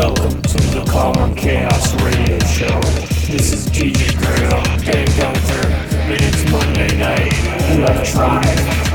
Welcome to the Calm Chaos Radio Show. This is DJ Grill, Dave Gunther, and it's Monday night. Electronic. Hello,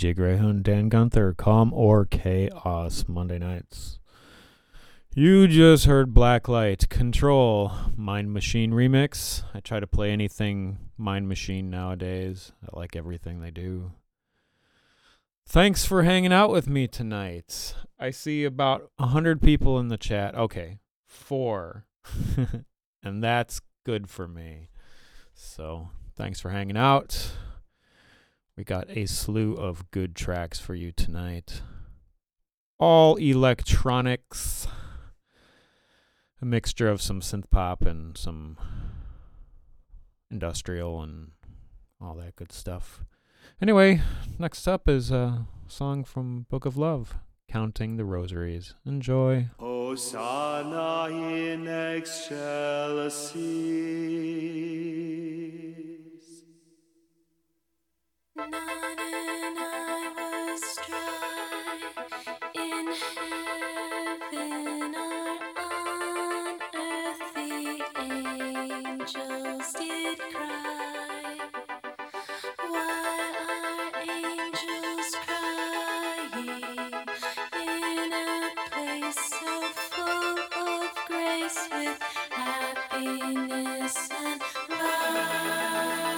DJ Greyhünd, Dan Gunther, Calm or Chaos, Monday nights. You just heard Blacklight Control Mind Machine remix. I try to play anything Mind Machine nowadays. I like everything they do. Thanks for hanging out with me tonight. I see about a hundred people in the chat. Okay, four. and that's good for me. So thanks for hanging out. We got a slew of good tracks for you tonight. All electronics. A mixture of some synth pop and some industrial and all that good stuff. Anyway, next up is a song from Book of Love, Counting the Rosaries. Enjoy. Hosanna in excelsis. With happiness and Counting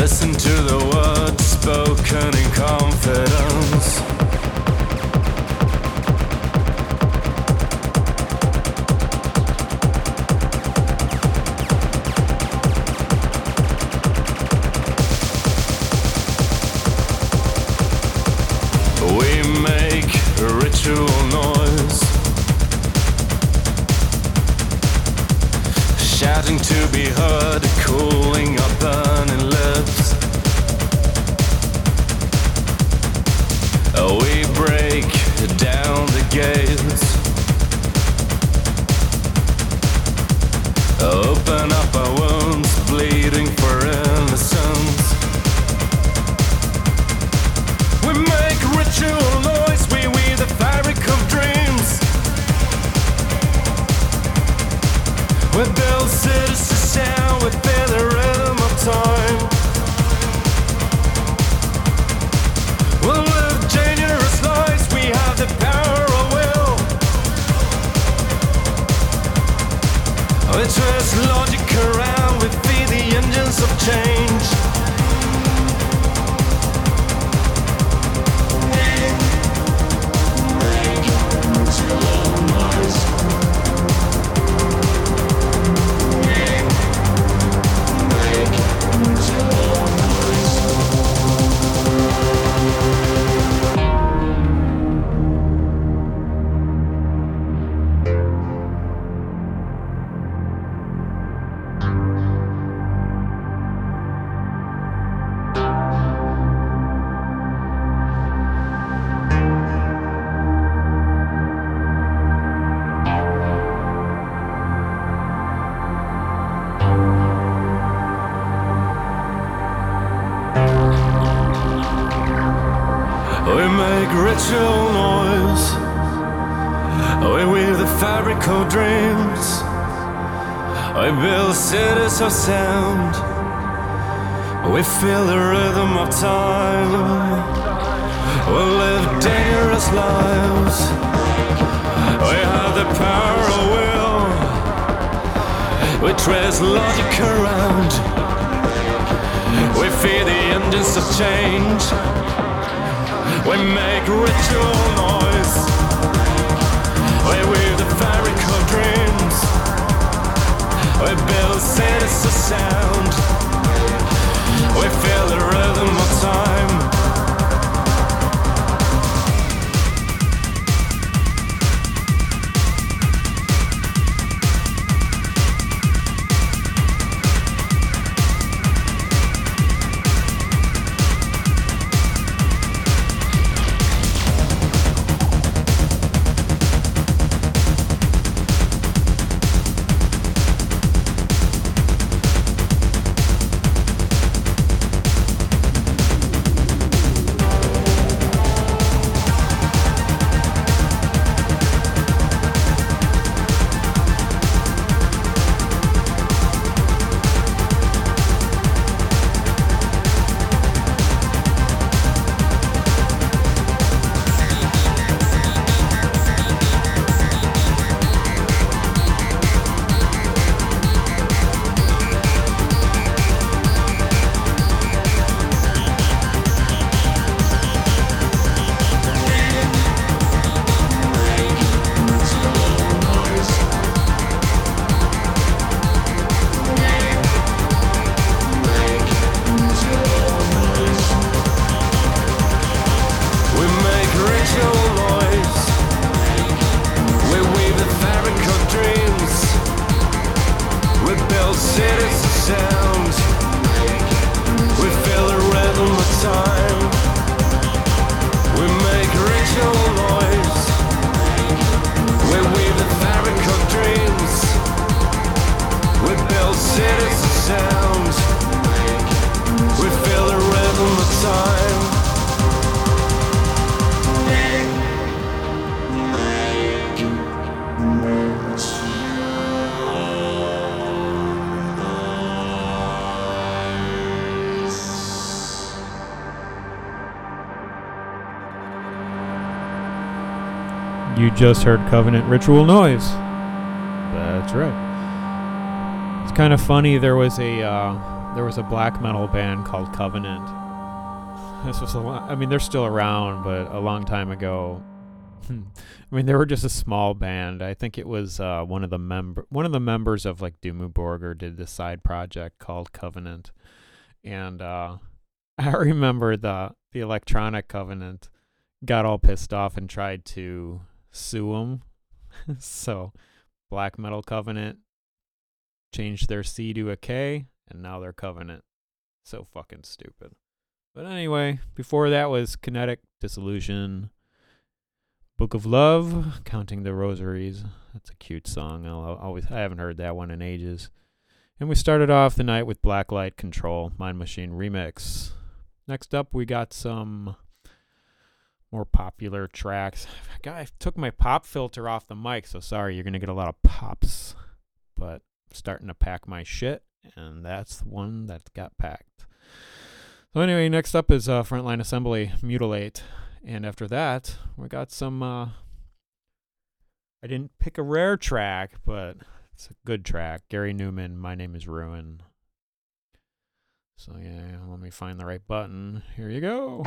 Listen to the words spoken in confidence. Ritual noise. We weave the fabric of dreams. We build cities of sound. We feel the rhythm of time. We live dangerous lives. We have the power of will. We trace logic around. We feed the engines of change. We make ritual noise. We weave the of dreams. We build of sound. We feel the rhythm of time. Just heard Covenant Ritual Noise. That's right. It's kind of funny. There was a uh, there was a black metal band called Covenant. This was a lo- I mean, they're still around, but a long time ago. I mean, they were just a small band. I think it was uh, one of the member one of the members of like Dimmu Borgir did this side project called Covenant, and uh, I remember the the Electronic Covenant got all pissed off and tried to sue them. so, Black Metal Covenant changed their C to a K, and now they're Kovenant. So fucking stupid. But anyway, before that was Kinetic Dissolution, Book of Love, Counting the Rosaries. That's a cute song. I'll always I haven't heard that one in ages. And we started off the night with Blacklight Control, Mind Machine Remix. Next up, we got some more popular tracks. I, I took my pop filter off the mic, so sorry, you're going to get a lot of pops. But I'm starting to pack my shit, and that's the one that got packed. So, anyway, next up is uh, Front Line Assembly Mutilate. And after that, we got some. Uh, I didn't pick a rare track, but it's a good track. Gary Numan, My Name is Ruin. So yeah, let me find the right button. Here you go.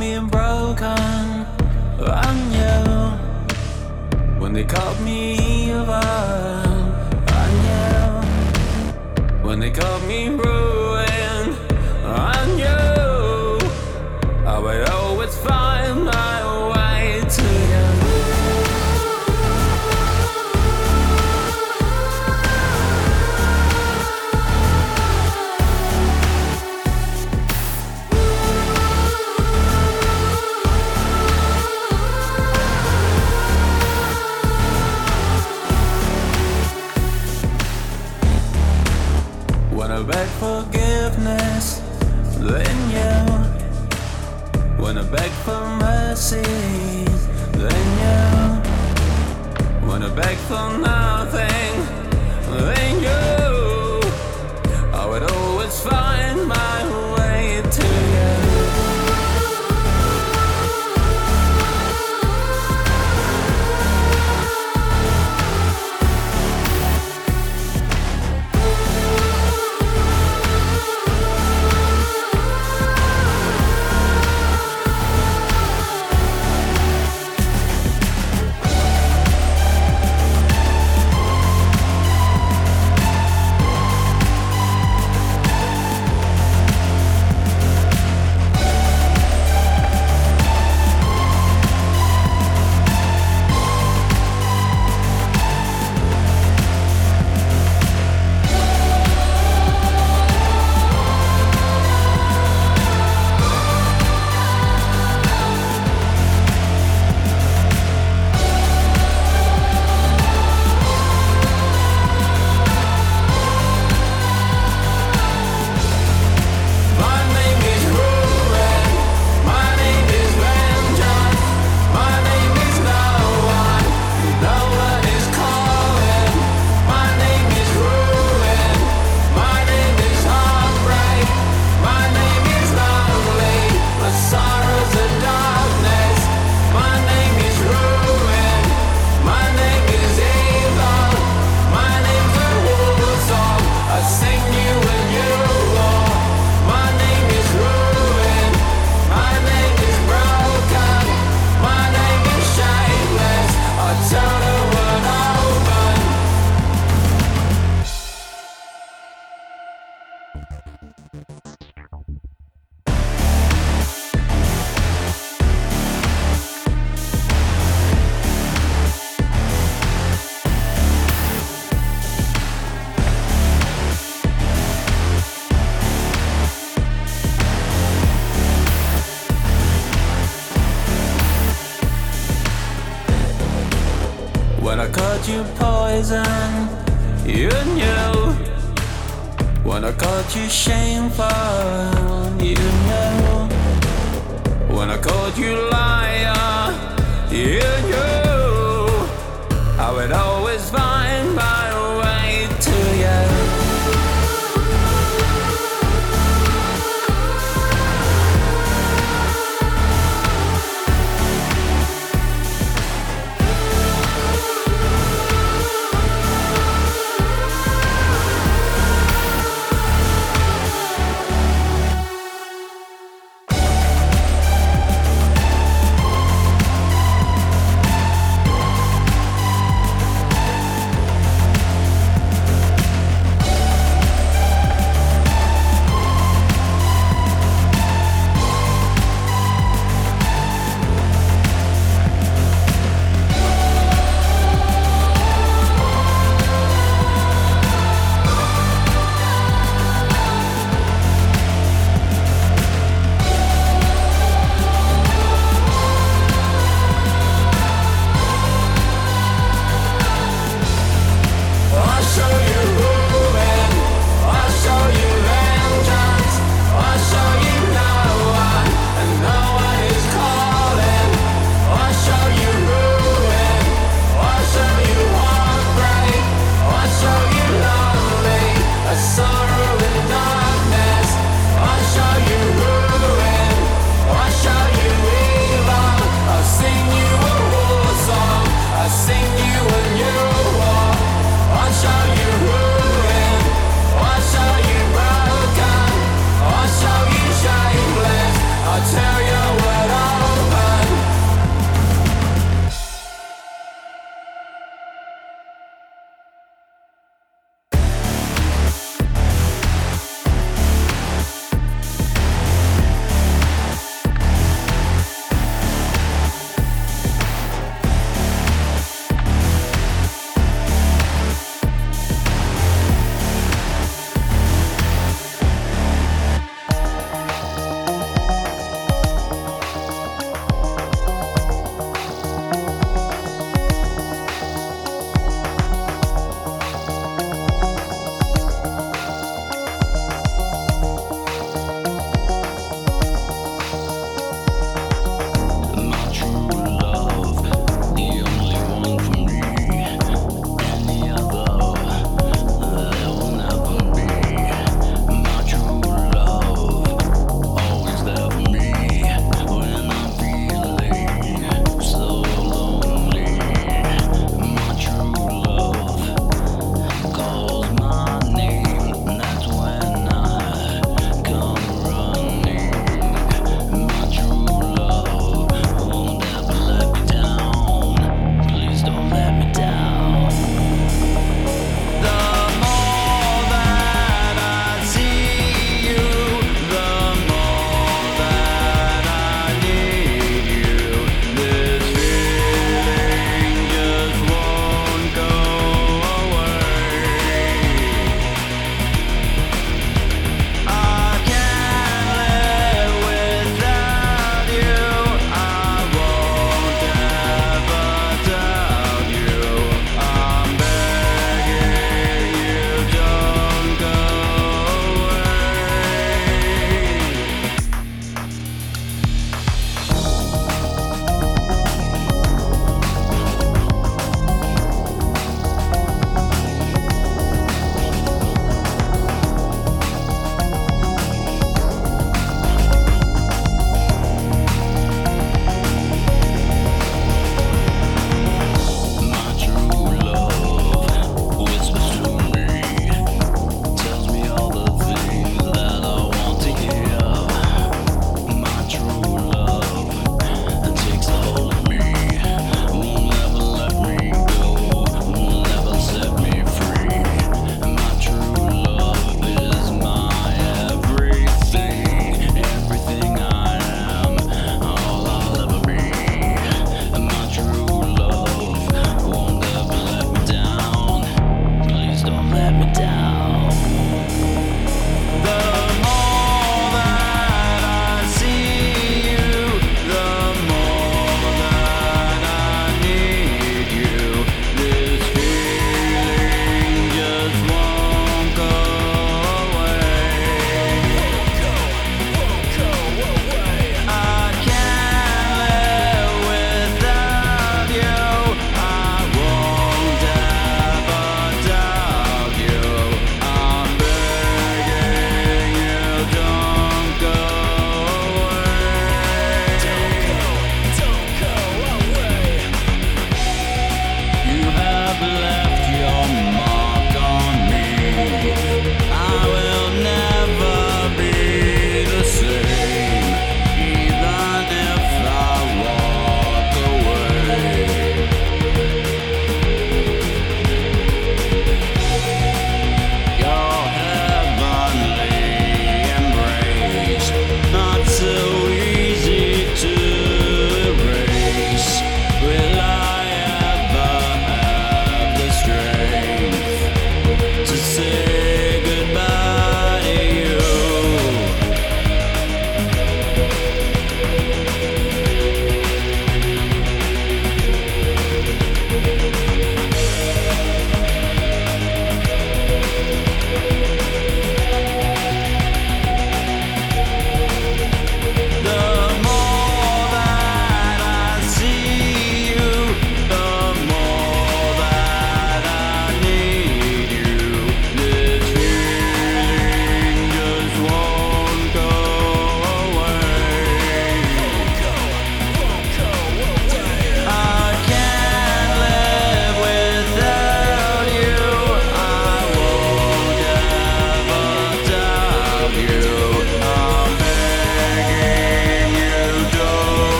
Me broken, I knew. When they called me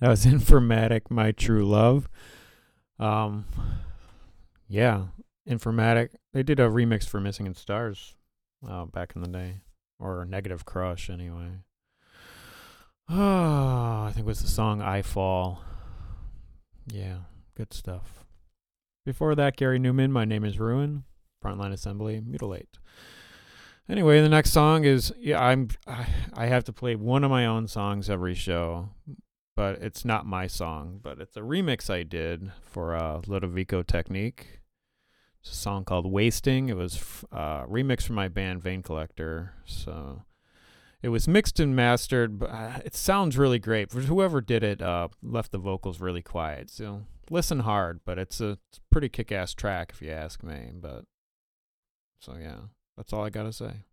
that was Informatik, My True Love. Um, yeah, Informatik. They did a remix for Missing in Stars uh, back in the day, or Negative Crush, anyway. Oh, I think it was the song I Fall. Yeah, good stuff. Before that, Gary Numan, My Name is Ruin, Front Line Assembly, Mutilate. Anyway, the next song is yeah, I'm I, I have to play one of my own songs every show, but it's not my song, but it's a remix I did for uh, Ludovico Technique. It's a song called "Wasting." It was f- uh, remixed from my band Vein Collector, so it was mixed and mastered. But uh, it sounds really great. For whoever did it, uh, left the vocals really quiet. So listen hard, but it's a, it's a pretty kick-ass track if you ask me. But so yeah. That's all I gotta say.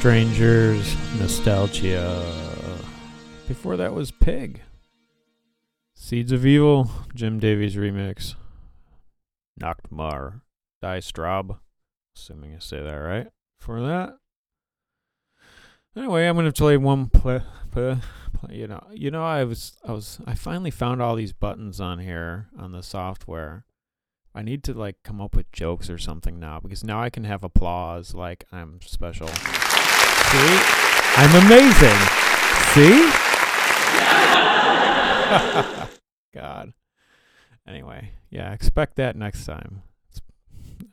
Strangers Nostalgia. Before that was Pig. Seeds of Evil, Jim Davies remix. Nachtmahr, Die Straub. Assuming I say that right. For that. Anyway, I'm gonna play one play, play, play. You know, you know, I was, I was, I finally found all these buttons on here on the software. I need to like come up with jokes or something now because now I can have applause like I'm special. See? I'm amazing. See? God. Anyway, yeah, expect that next time.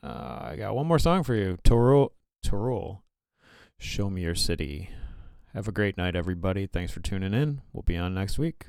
Uh, I got one more song for you. Torul, Torul. Show me your city. Have a great night, everybody. Thanks for tuning in. We'll be on next week.